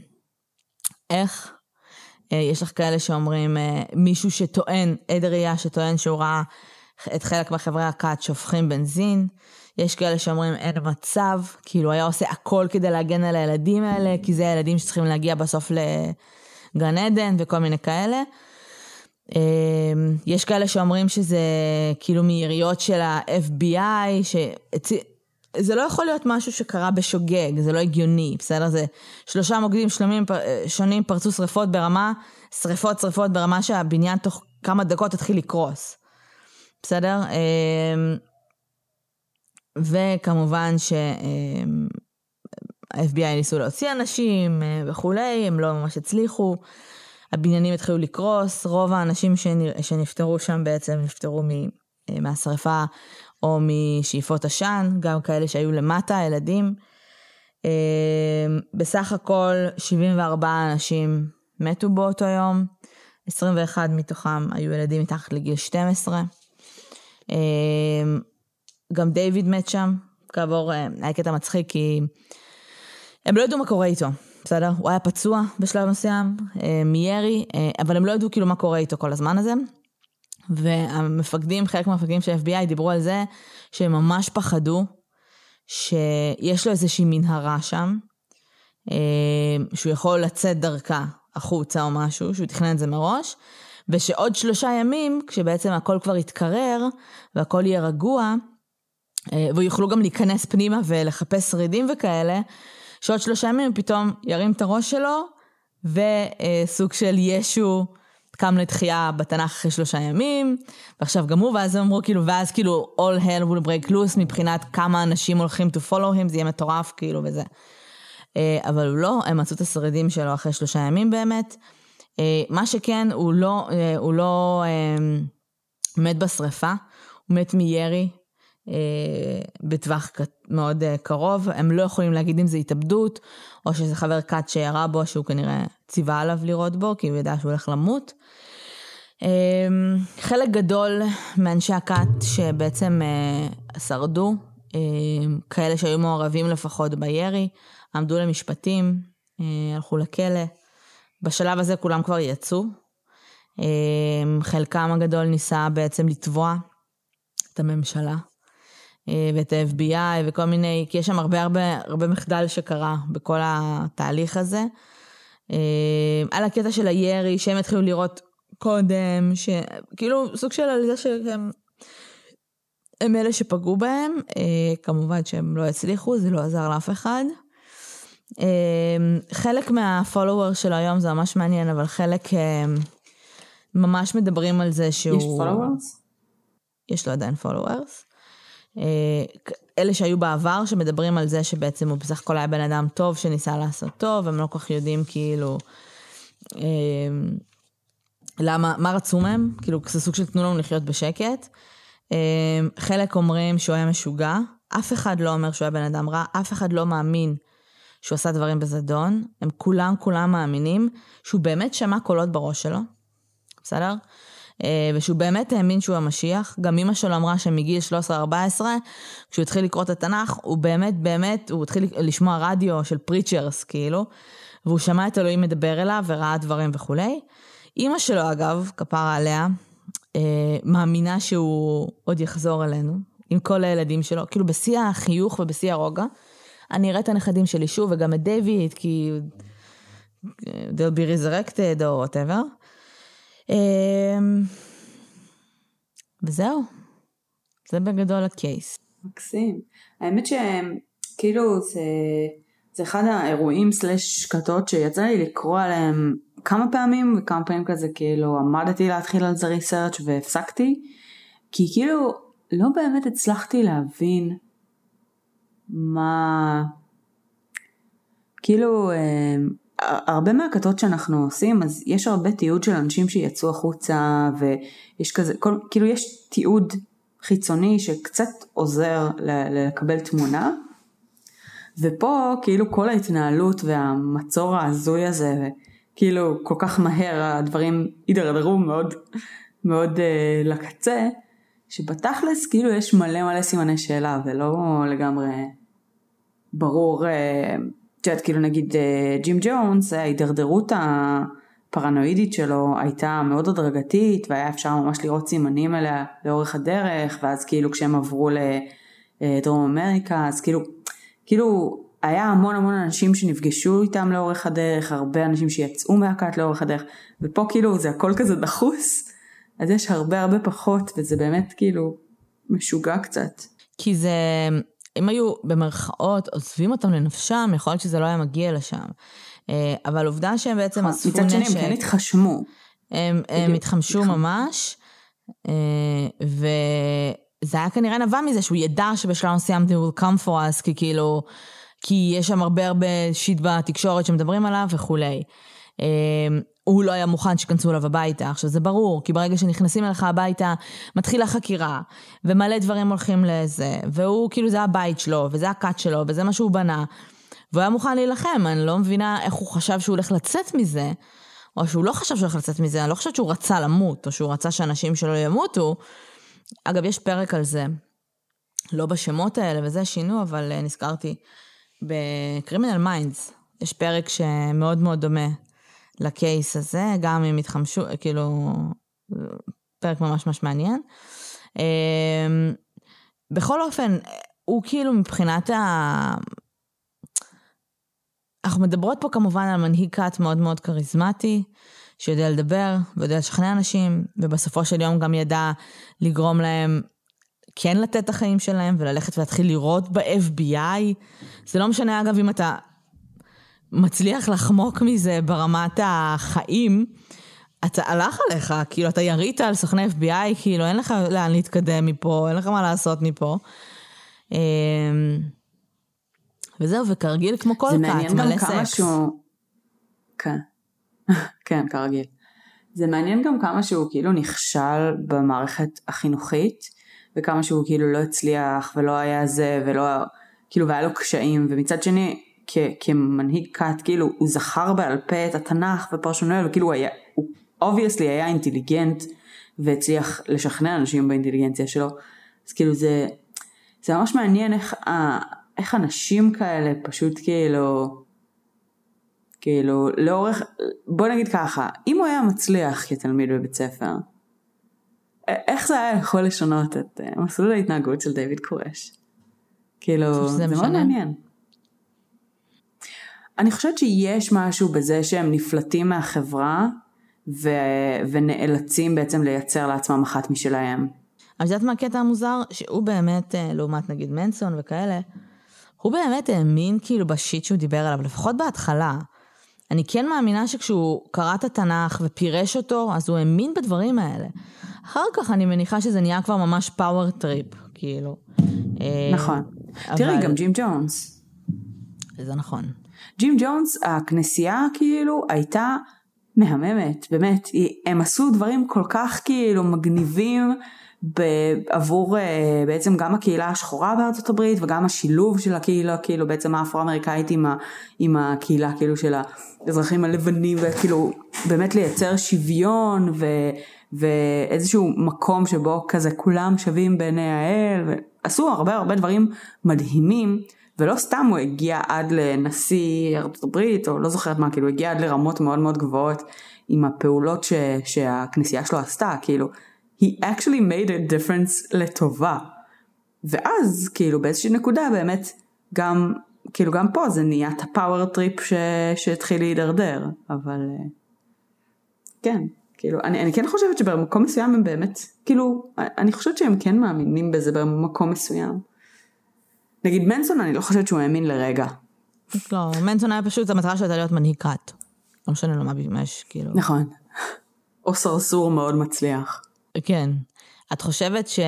איך יש לך כאלה שאומרים, אה, מישהו שטוען, עד ראייה שטוען שהוא ראה את חלק מחברי הכת שופכים בנזין. יש כאלה שאומרים אין מצב, כאילו היה עושה הכל כדי להגן על הילדים האלה, כי זה הילדים שצריכים להגיע בסוף לגן עדן וכל מיני כאלה. אמ, יש כאלה שאומרים שזה כאילו מיריות של ה-FBI, זה לא יכול להיות משהו שקרה בשוגג, זה לא הגיוני, בסדר? זה שלושה מוקדים שלמים, שונים פרצו שריפות ברמה, שריפות שריפות ברמה שהבניין תוך כמה דקות התחיל לקרוס, בסדר? אמ, וכמובן שה-FBI אמ, ניסו להוציא אנשים אה, וכולי, הם לא ממש הצליחו. הבניינים התחילו לקרוס, רוב האנשים שנפטרו שם בעצם נפטרו אה, מהשרפה או משאיפות עשן, גם כאלה שהיו למטה, ילדים. אה, בסך הכל 74 אנשים מתו באותו יום, 21 מתוכם היו ילדים מתחת לגיל 12. אה, גם דיוויד מת שם, כעבור, היה קטע מצחיק כי הם לא ידעו מה קורה איתו. בסדר? הוא היה פצוע בשלב מסוים אה, מירי, אה, אבל הם לא ידעו כאילו מה קורה איתו כל הזמן הזה. והמפקדים, חלק מהמפקדים של FBI דיברו על זה שהם ממש פחדו שיש לו איזושהי מנהרה שם, אה, שהוא יכול לצאת דרכה החוצה או משהו, שהוא תכנן את זה מראש, ושעוד שלושה ימים, כשבעצם הכל כבר יתקרר והכל יהיה רגוע, ויוכלו גם להיכנס פנימה ולחפש שרידים וכאלה, שעוד שלושה ימים פתאום ירים את הראש שלו, וסוג של ישו קם לתחייה בתנ"ך אחרי שלושה ימים, ועכשיו גם הוא, ואז הם אמרו כאילו, ואז כאילו all hell will break loose מבחינת כמה אנשים הולכים to follow him, זה יהיה מטורף כאילו וזה. אה, אבל הוא לא, הם מצאו את השרידים שלו אחרי שלושה ימים באמת. אה, מה שכן, הוא לא, אה, הוא לא מת בשריפה, הוא מת מירי בטווח מאוד קרוב, הם לא יכולים להגיד אם זה התאבדות, או שזה חבר כת שירה בו, שהוא כנראה ציווה עליו לראות בו, כי הוא ידע שהוא הולך למות. אה, חלק גדול מאנשי הכת שבעצם שרדו, כאלה שהיו מעורבים לפחות בירי, עמדו למשפטים, הלכו לכלא. בשלב הזה כולם כבר יצאו. חלקם הגדול ניסה בעצם לתבוע את הממשלה אה, ואת ה-FBI וכל מיני, כי יש שם הרבה הרבה הרבה מחדל שקרה בכל התהליך הזה. אה, על הקטע של הירי שהם התחילו לראות קודם, שכאילו סוג של על זה שהם הם אלה שפגעו בהם, אה, כמובן שהם לא הצליחו, זה לא עזר לאף אחד. חלק מהפולוור של היום זה ממש מעניין, אבל חלק ממש מדברים על זה שהוא... יש פולוורס? יש לו עדיין פולוורס. אה, אלה שהיו בעבר שמדברים על זה שבעצם הוא בסך הכל היה בן אדם טוב שניסה לעשות טוב, הם לא כל כך יודעים כאילו אה, למה, מה רצו מהם, כאילו זה סוג של תנו לנו לחיות בשקט. אה, חלק אומרים שהוא היה משוגע, אף אחד לא אומר שהוא היה בן אדם רע, אף אחד לא מאמין שהוא עשה דברים בזדון, הם כולם כולם מאמינים שהוא באמת שמע קולות בראש שלו, בסדר? אה, ושהוא באמת האמין שהוא המשיח. גם אמא שלו אמרה שמגיל 13-14, כשהוא התחיל לקרוא את התנ"ך, הוא באמת באמת, הוא התחיל לשמוע רדיו של פריצ'רס, כאילו, והוא שמע את אלוהים מדבר אליו וראה דברים וכולי. אמא שלו, אגב, כפרה עליה, אה, מאמינה שהוא עוד יחזור אלינו, עם כל הילדים שלו, כאילו בשיא החיוך ובשיא הרוגע. אני אראה את הנכדים שלי שוב, וגם את דיוויד, כי... they'll be resurrected או whatever. אמ, וזהו, זה בגדול הקייס. מקסים. האמת שכאילו זה, זה אחד האירועים סלש שקתות שיצא לי לקרוא עליהם כמה פעמים וכמה פעמים כזה כאילו עמדתי להתחיל על זה ריסרצ' והפסקתי כי כאילו לא באמת הצלחתי להבין מה כאילו אמ, הרבה מהכתות שאנחנו עושים אז יש הרבה תיעוד של אנשים שיצאו החוצה ויש כזה כל, כאילו יש תיעוד חיצוני שקצת עוזר ל- לקבל תמונה. ופה כאילו כל ההתנהלות והמצור ההזוי הזה כאילו כל כך מהר הדברים הידרדרו מאוד מאוד uh, לקצה שבתכלס כאילו יש מלא מלא סימני שאלה ולא לגמרי ברור uh, את יודעת, כאילו נגיד אה, ג'ים ג'ונס, ההידרדרות הפרנואידית שלו הייתה מאוד הדרגתית, והיה אפשר ממש לראות סימנים עליה לאורך הדרך, ואז כאילו כשהם עברו אה, דרום אמריקה, אז כאילו, כאילו היה המון המון אנשים שנפגשו איתם לאורך הדרך, הרבה אנשים שיצאו מהכת לאורך הדרך, ופה כאילו זה הכל כזה דחוס, אז יש הרבה הרבה פחות, וזה באמת כאילו משוגע קצת. כי זה, אם היו במרכאות עוזבים אותם לנפשם, יכול להיות שזה לא היה מגיע לשם. אה, אבל עובדה שהם בעצם נכון, אספו מצד שני הם נשק. כן התחשמו. הם, הם התחמשו התחמ- ממש, אה, וזה היה כנראה נבע מזה שהוא ידע שבשלב מסוים they will come for us, כי כאילו, כי יש שם הרבה הרבה שיט בתקשורת שמדברים עליו וכולי. הוא לא היה מוכן שייכנסו אליו הביתה. עכשיו זה ברור, כי ברגע שנכנסים אליך הביתה, מתחילה חקירה, ומלא דברים הולכים לזה, והוא כאילו זה הבית שלו, וזה הכת שלו, וזה מה שהוא בנה. והוא היה מוכן להילחם, אני לא מבינה איך הוא חשב שהוא הולך לצאת מזה, או שהוא לא חשב שהוא הולך לצאת מזה, אני לא חושבת שהוא רצה למות, או שהוא רצה שאנשים שלו ימותו. אגב, יש פרק על זה, לא בשמות האלה, וזה שינו, אבל אה, נזכרתי, ב Criminal Minds, יש פרק שמאוד מאוד דומה לקייס הזה, גם אם התחמשו, כאילו, פרק ממש ממש מעניין. אמ, בכל אופן, הוא כאילו מבחינת ה... אנחנו מדברות פה כמובן על מנהיג כת מאוד מאוד כריזמטי, שיודע לדבר ויודע לשכנע אנשים, ובסופו של יום גם ידע לגרום להם כן לתת את החיים שלהם וללכת ולהתחיל לראות ב-FBI. זה לא משנה אגב אם אתה מצליח לחמוק מזה ברמת החיים, אתה הלך עליך, כאילו אתה ירית על סוכני FBI, כאילו אין לך לאן להתקדם מפה, אין לך מה לעשות מפה. אמ, וזהו, וכרגיל כמו כל זה מעניין גם מלא כמה סקס. שהוא... כן. (laughs) כן, כרגיל. זה מעניין גם כמה שהוא כאילו נכשל במערכת החינוכית, וכמה שהוא כאילו לא הצליח, ולא היה זה, ולא... כאילו, והיה לו קשיים, ומצד שני, כ- כמנהיג כת, כאילו, הוא זכר בעל פה את התנ"ך ופרשנויות, וכאילו הוא היה, הוא obviously היה אינטליגנט, והצליח לשכנע אנשים באינטליגנציה שלו, אז כאילו זה, זה ממש מעניין איך, ה- איך אנשים כאלה פשוט כאילו, כאילו, לאורך, בוא נגיד ככה, אם הוא היה מצליח כתלמיד בבית ספר, איך זה היה יכול לשנות את אה, מסלול ההתנהגות של דיוויד קורש? כאילו, זה מאוד? מעניין. אני חושבת שיש משהו בזה שהם נפלטים מהחברה ו... ונאלצים בעצם לייצר לעצמם אחת משלהם. אבל את יודעת מה הקטע המוזר? שהוא באמת, אה, לעומת נגיד מנסון וכאלה, הוא באמת האמין כאילו בשיט שהוא דיבר עליו, לפחות בהתחלה. אני כן מאמינה שכשהוא קרא את התנ"ך ופירש אותו, אז הוא האמין בדברים האלה. אחר כך אני מניחה שזה נהיה כבר ממש power trip, כאילו. אה, נכון. אבל- תראי, גם ג'ים ג'ונס. זה נכון. ג'ים ג'ונס, הכנסייה כאילו הייתה מהממת, באמת, הם עשו דברים כל כך כאילו מגניבים עבור אה, בעצם גם הקהילה השחורה בארצות הברית וגם השילוב של הקהילה כאילו בעצם האפרו-אמריקאית עם, ה- עם הקהילה כאילו של האזרחים הלבנים וכאילו באמת לייצר שוויון ו, ואיזשהו מקום שבו כזה כולם שווים בעיני האל ועשו הרבה הרבה דברים מדהימים ולא סתם הוא הגיע עד לנשיא ארצות הברית או לא זוכרת מה כאילו הגיע עד לרמות מאוד מאוד גבוהות עם הפעולות ש, שהכנסייה שלו עשתה כאילו he actually made a difference לטובה. ואז כאילו באיזושהי נקודה באמת גם כאילו גם פה זה נהיה את ה power trip. שהתחיל להידרדר אבל אה, כן כאילו אני, אני כן חושבת שבמקום מסוים הם באמת כאילו אני חושבת שהם כן מאמינים בזה במקום מסוים. נגיד מנסון אני לא חושבת שהוא האמין לרגע. לא, מנסון היה פשוט, המטרה שלו הייתה להיות מנהיג כת. לא משנה לו מה יש, כאילו. נכון. או סרסור מאוד מצליח. כן. את חושבת ש...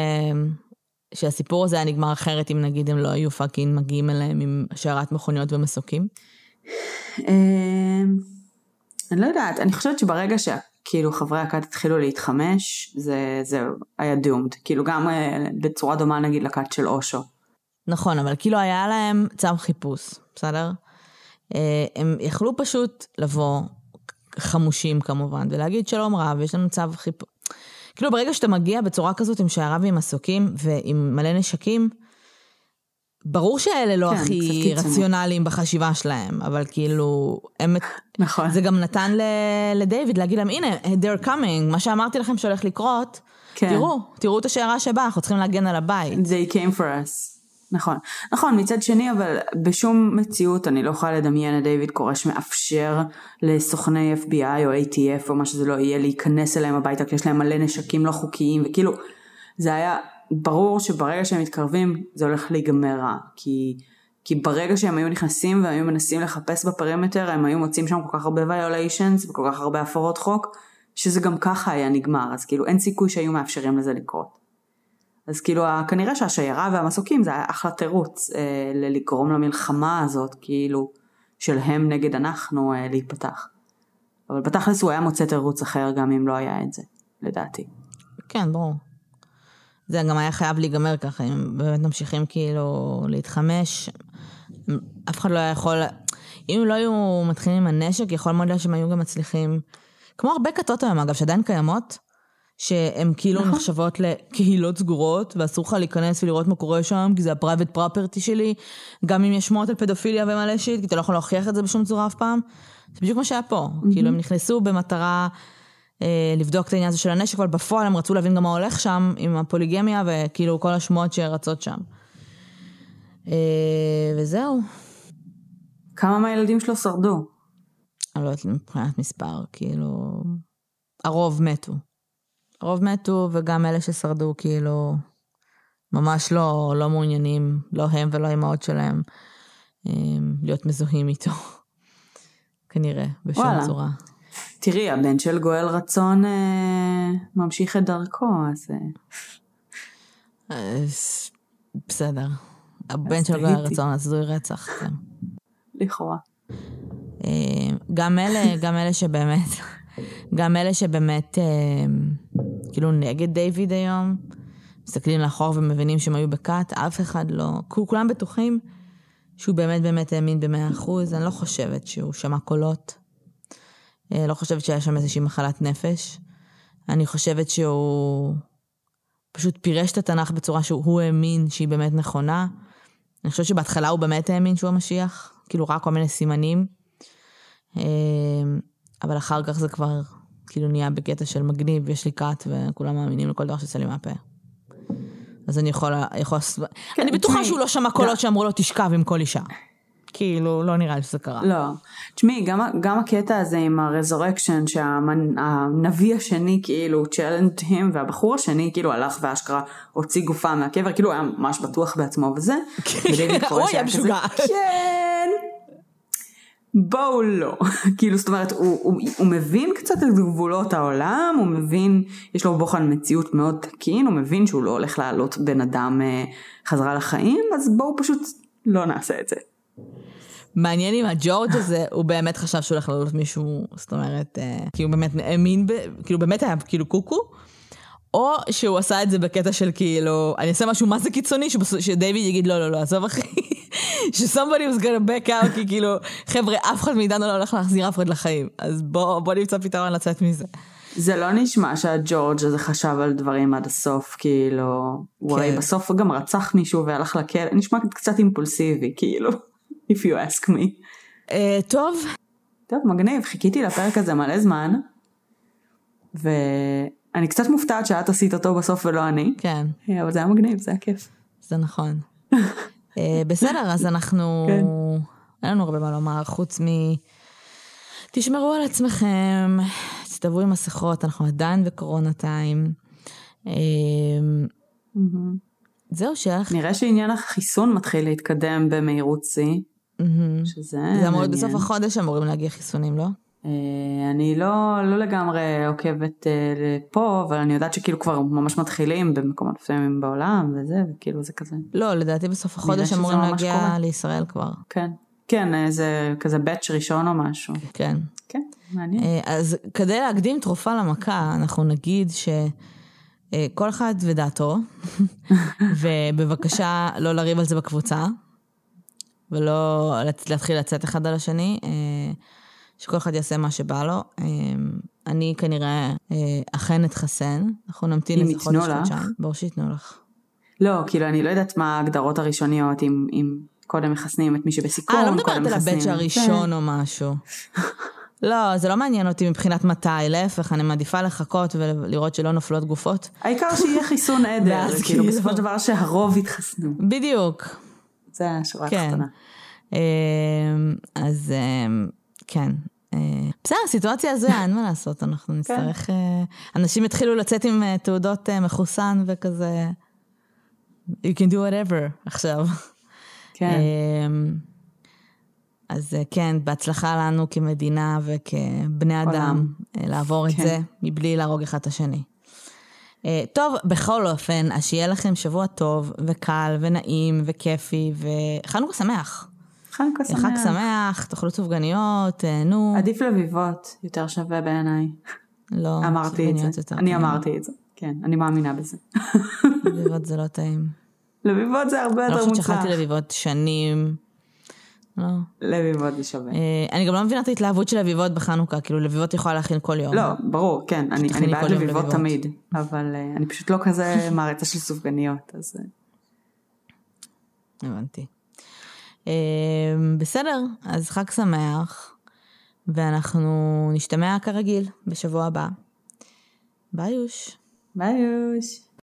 שהסיפור הזה היה נגמר אחרת אם נגיד הם לא היו fucking מגיעים אליהם עם שיירת מכוניות ומסוקים? אמ, אני לא יודעת, אני חושבת שברגע שכאילו חברי הכת התחילו להתחמש, זה, זה היה doomed. כאילו גם אה, בצורה דומה נגיד לכת של אושו. נכון, אבל כאילו היה להם צו חיפוש, בסדר? אה, הם יכלו פשוט לבוא, חמושים כמובן, ולהגיד שלום רב, יש לנו צו חיפוש. כאילו ברגע שאתה מגיע בצורה כזאת עם שיירה ועם מסוקים ועם מלא נשקים, ברור שאלה לא כן, הכי. רציונליים בחשיבה שלהם, אבל כאילו, הם... נכון. זה גם נתן ל- לדיוויד להגיד להם, הנה, they're coming, מה שאמרתי לכם שהולך לקרות, כן. תראו, תראו את השיירה שבאה, אנחנו צריכים להגן על הבית. They came for us. נכון. נכון, מצד שני, אבל בשום מציאות אני לא יכולה לדמיין את דיוויד קורש מאפשר לסוכני FBI או ATF או מה שזה לא יהיה להיכנס אליהם הביתה כי יש להם מלא נשקים לא חוקיים וכאילו זה היה ברור שברגע שהם מתקרבים זה הולך להיגמר רע כי, כי ברגע שהם היו נכנסים והיו מנסים לחפש בפרימטר הם היו מוצאים שם כל כך הרבה violations וכל כך הרבה הפרות חוק שזה גם ככה היה נגמר אז כאילו אין סיכוי שהיו מאפשרים לזה לקרות. אז כאילו כנראה שהשיירה והמסוקים זה היה אחלה תירוץ אה, לגרום למלחמה הזאת כאילו של הם נגד אנחנו אה, להיפתח. אבל בתכלס הוא היה מוצא תירוץ אחר גם אם לא היה את זה, לדעתי. כן, ברור. זה גם היה חייב להיגמר ככה, אם באמת ממשיכים כאילו להתחמש, אף אחד לא היה יכול, אם לא היו מתחילים עם הנשק, יכול מאוד להיות שהם היו גם מצליחים, כמו הרבה כתות היום אגב, שעדיין קיימות, שהן כאילו נכון. נחשבות לקהילות סגורות, ואסור לך להיכנס ולראות מה קורה שם, כי זה ה private property שלי, גם אם יש שמועות על פדופיליה ומלא שיט, כי אתה לא יכול להוכיח את זה בשום צורה אף פעם. זה בדיוק מה שהיה פה, mm-hmm. כאילו הם נכנסו במטרה אה, לבדוק את העניין הזה של הנשק, אבל בפועל הם רצו להבין גם מה הולך שם עם הפוליגמיה, וכאילו כל השמועות שרצות שם. אה, וזהו. כמה מהילדים שלו שרדו? אני לא יודעת מבחינת מספר, כאילו... הרוב מתו. הרוב מתו, וגם אלה ששרדו, כאילו, ממש לא, לא מעוניינים, לא הם ולא האמהות שלהם, אמ, להיות מזוהים איתו. כנראה, בשום וואלה. צורה. תראי, הבן של גואל רצון אה, ממשיך את דרכו, אז... אה, בסדר. הבן של גואל רצון הזוי רצח, כן. לכאורה. אה, גם אלה, גם אלה שבאמת, (laughs) גם אלה שבאמת, אה, כאילו נגד דיוויד היום, מסתכלים לאחור ומבינים שהם היו בכת, אף אחד לא, כולם בטוחים שהוא באמת באמת האמין במאה אחוז, אני לא חושבת שהוא שמע קולות. אה, לא חושבת שהיה שם איזושהי מחלת נפש. אני חושבת שהוא פשוט פירש את התנ"ך בצורה שהוא האמין שהיא באמת נכונה. אני חושבת שבהתחלה הוא באמת האמין שהוא המשיח, כאילו ראה כל מיני סימנים. אה, אבל אחר כך זה כבר כאילו נהיה בקטע של מגניב, יש לי קאט וכולם מאמינים לכל דבר שיוצא לי מהפה. אז אני יכולה, יכול... כן, אני בטוחה שהוא לא שמע קולות שאמרו לו תשכב עם כל אישה. כאילו, לא נראה לי שזה קרה. לא. תשמעי, גם, גם הקטע הזה עם הרזורקשן, שהנביא השני כאילו צ'לנד הם, והבחור השני כאילו הלך ואשכרה הוציא גופה מהקבר, כאילו היה ממש בטוח בעצמו וזה. הוא היה משוגע. כן. בואו לא, (laughs) כאילו זאת אומרת הוא, הוא, הוא מבין קצת את גבולות העולם, הוא מבין, יש לו בוחן מציאות מאוד תקין, הוא מבין שהוא לא הולך להעלות בן אדם אה, חזרה לחיים, אז בואו פשוט לא נעשה את זה. מעניין אם הג'ורג' הזה, הוא באמת חשב שהוא הולך לעלות מישהו, זאת אומרת, אה, כי הוא באמת האמין, כאילו באמת היה כאילו קוקו, או שהוא עשה את זה בקטע של כאילו, אני אעשה משהו מה זה קיצוני, שדייוויד יגיד לא, לא, לא, עזוב אחי, (laughs) ש-somebody was gonna back out, כי כאילו, חבר'ה, אף אחד מאיתנו לא הולך להחזיר אף אחד לחיים, אז בוא, בוא נמצא פתרון לצאת מזה. זה לא נשמע שהג'ורג' הזה חשב על דברים עד הסוף, כאילו, כן. הוא הרי בסוף גם רצח מישהו והלך לכלא, נשמע קצת אימפולסיבי, כאילו, (laughs) if you ask me. Uh, טוב. טוב, מגניב, חיכיתי לפרק הזה מלא זמן, ו... אני קצת מופתעת שאת עשית אותו בסוף ולא אני. כן. אה, אבל זה היה מגניב, זה היה כיף. זה נכון. אה, בסדר, אז אנחנו... (laughs) כן. אין לנו הרבה מה לומר, חוץ מ... תשמרו על עצמכם, תסתובבו עם מסכות, אנחנו עדיין בקורונה טיים. אה, זהו, שאלה... נראה שעניין החיסון מתחיל להתקדם במהירות שיא. שזה... זה אמור להיות בסוף החודש אמורים להגיע חיסונים, לא? אה, אני לא, לא לגמרי עוקבת אה, פה, אבל אני יודעת שכאילו כבר ממש מתחילים במקומות מסוימים בעולם וזה, וכאילו זה כזה. לא, לדעתי בסוף החודש אמורים להגיע קורה. לישראל כבר. כן, כן, אה, זה כזה באץ' ראשון או משהו. כן. כן, מעניין. אז כדי להקדים תרופה למכה, אנחנו נגיד שכל אחד ודעתו, (laughs) ובבקשה לא לריב על זה בקבוצה, ולא להתחיל לצאת אחד על השני. שכל אחד יעשה מה שבא לו. אמ, אני כנראה אה, אכן אתחסן, אנחנו נמתין איזה חודש חודשיים. ברור שייתנו לך. לא, כאילו אני לא יודעת מה ההגדרות הראשוניות, אם, אם קודם מחסנים את מי שבסיכון, אה, לא מדברת על הבץ' הראשון או משהו. לא, זה לא מעניין אותי מבחינת מתי, להפך, אני מעדיפה לחכות ולראות שלא נופלות גופות. העיקר שיהיה חיסון עדר, ואז כאילו כאילו- בסופו של דבר שהרוב יתחסנו. בדיוק, זה השורה כן. התחתונה. אמ, אז כן. אה, בסדר, סיטואציה הזויה, אין מה לעשות, אנחנו נצטרך... אה, אנשים התחילו לצאת עם אה, תעודות מחוסן וכזה... You can do whatever עכשיו. כן. אמ, אז כן, בהצלחה לנו כמדינה וכבני. אדם לעבור את כן. זה מבלי להרוג אחד את השני. טוב, בכל אופן, אז שיהיה לכם שבוע טוב וקל ונעים וכיפי וחנוכה שמח. חנוכה שמח. חג שמח, תאכלו סופגניות, תהנו. עדיף לביבות, יותר שווה בעיניי. לא, (laughs) אמרתי את זה. יותר אני. אמרתי את זה. כן, אני מאמינה בזה. לביבות זה לא טעים. (laughs) לביבות זה הרבה אני לא יותר חושבת מוצלח. שאכלתי לביבות שנים. לא. לביבות זה שווה. אה, אני גם לא מבינה את ההתלהבות של לביבות בחנוכה, כאילו לביבות יכולה להכין כל יום. לא, ברור, כן, אני, אני בעד לביבות לביבות. תמיד, אבל אה, אני פשוט לא כזה (laughs) מעריצה של סופגניות, אז אה, הבנתי. אה, בסדר, אז חג שמח, ואנחנו נשתמע כרגיל בשבוע הבא. ביי יוש. ביי יוש.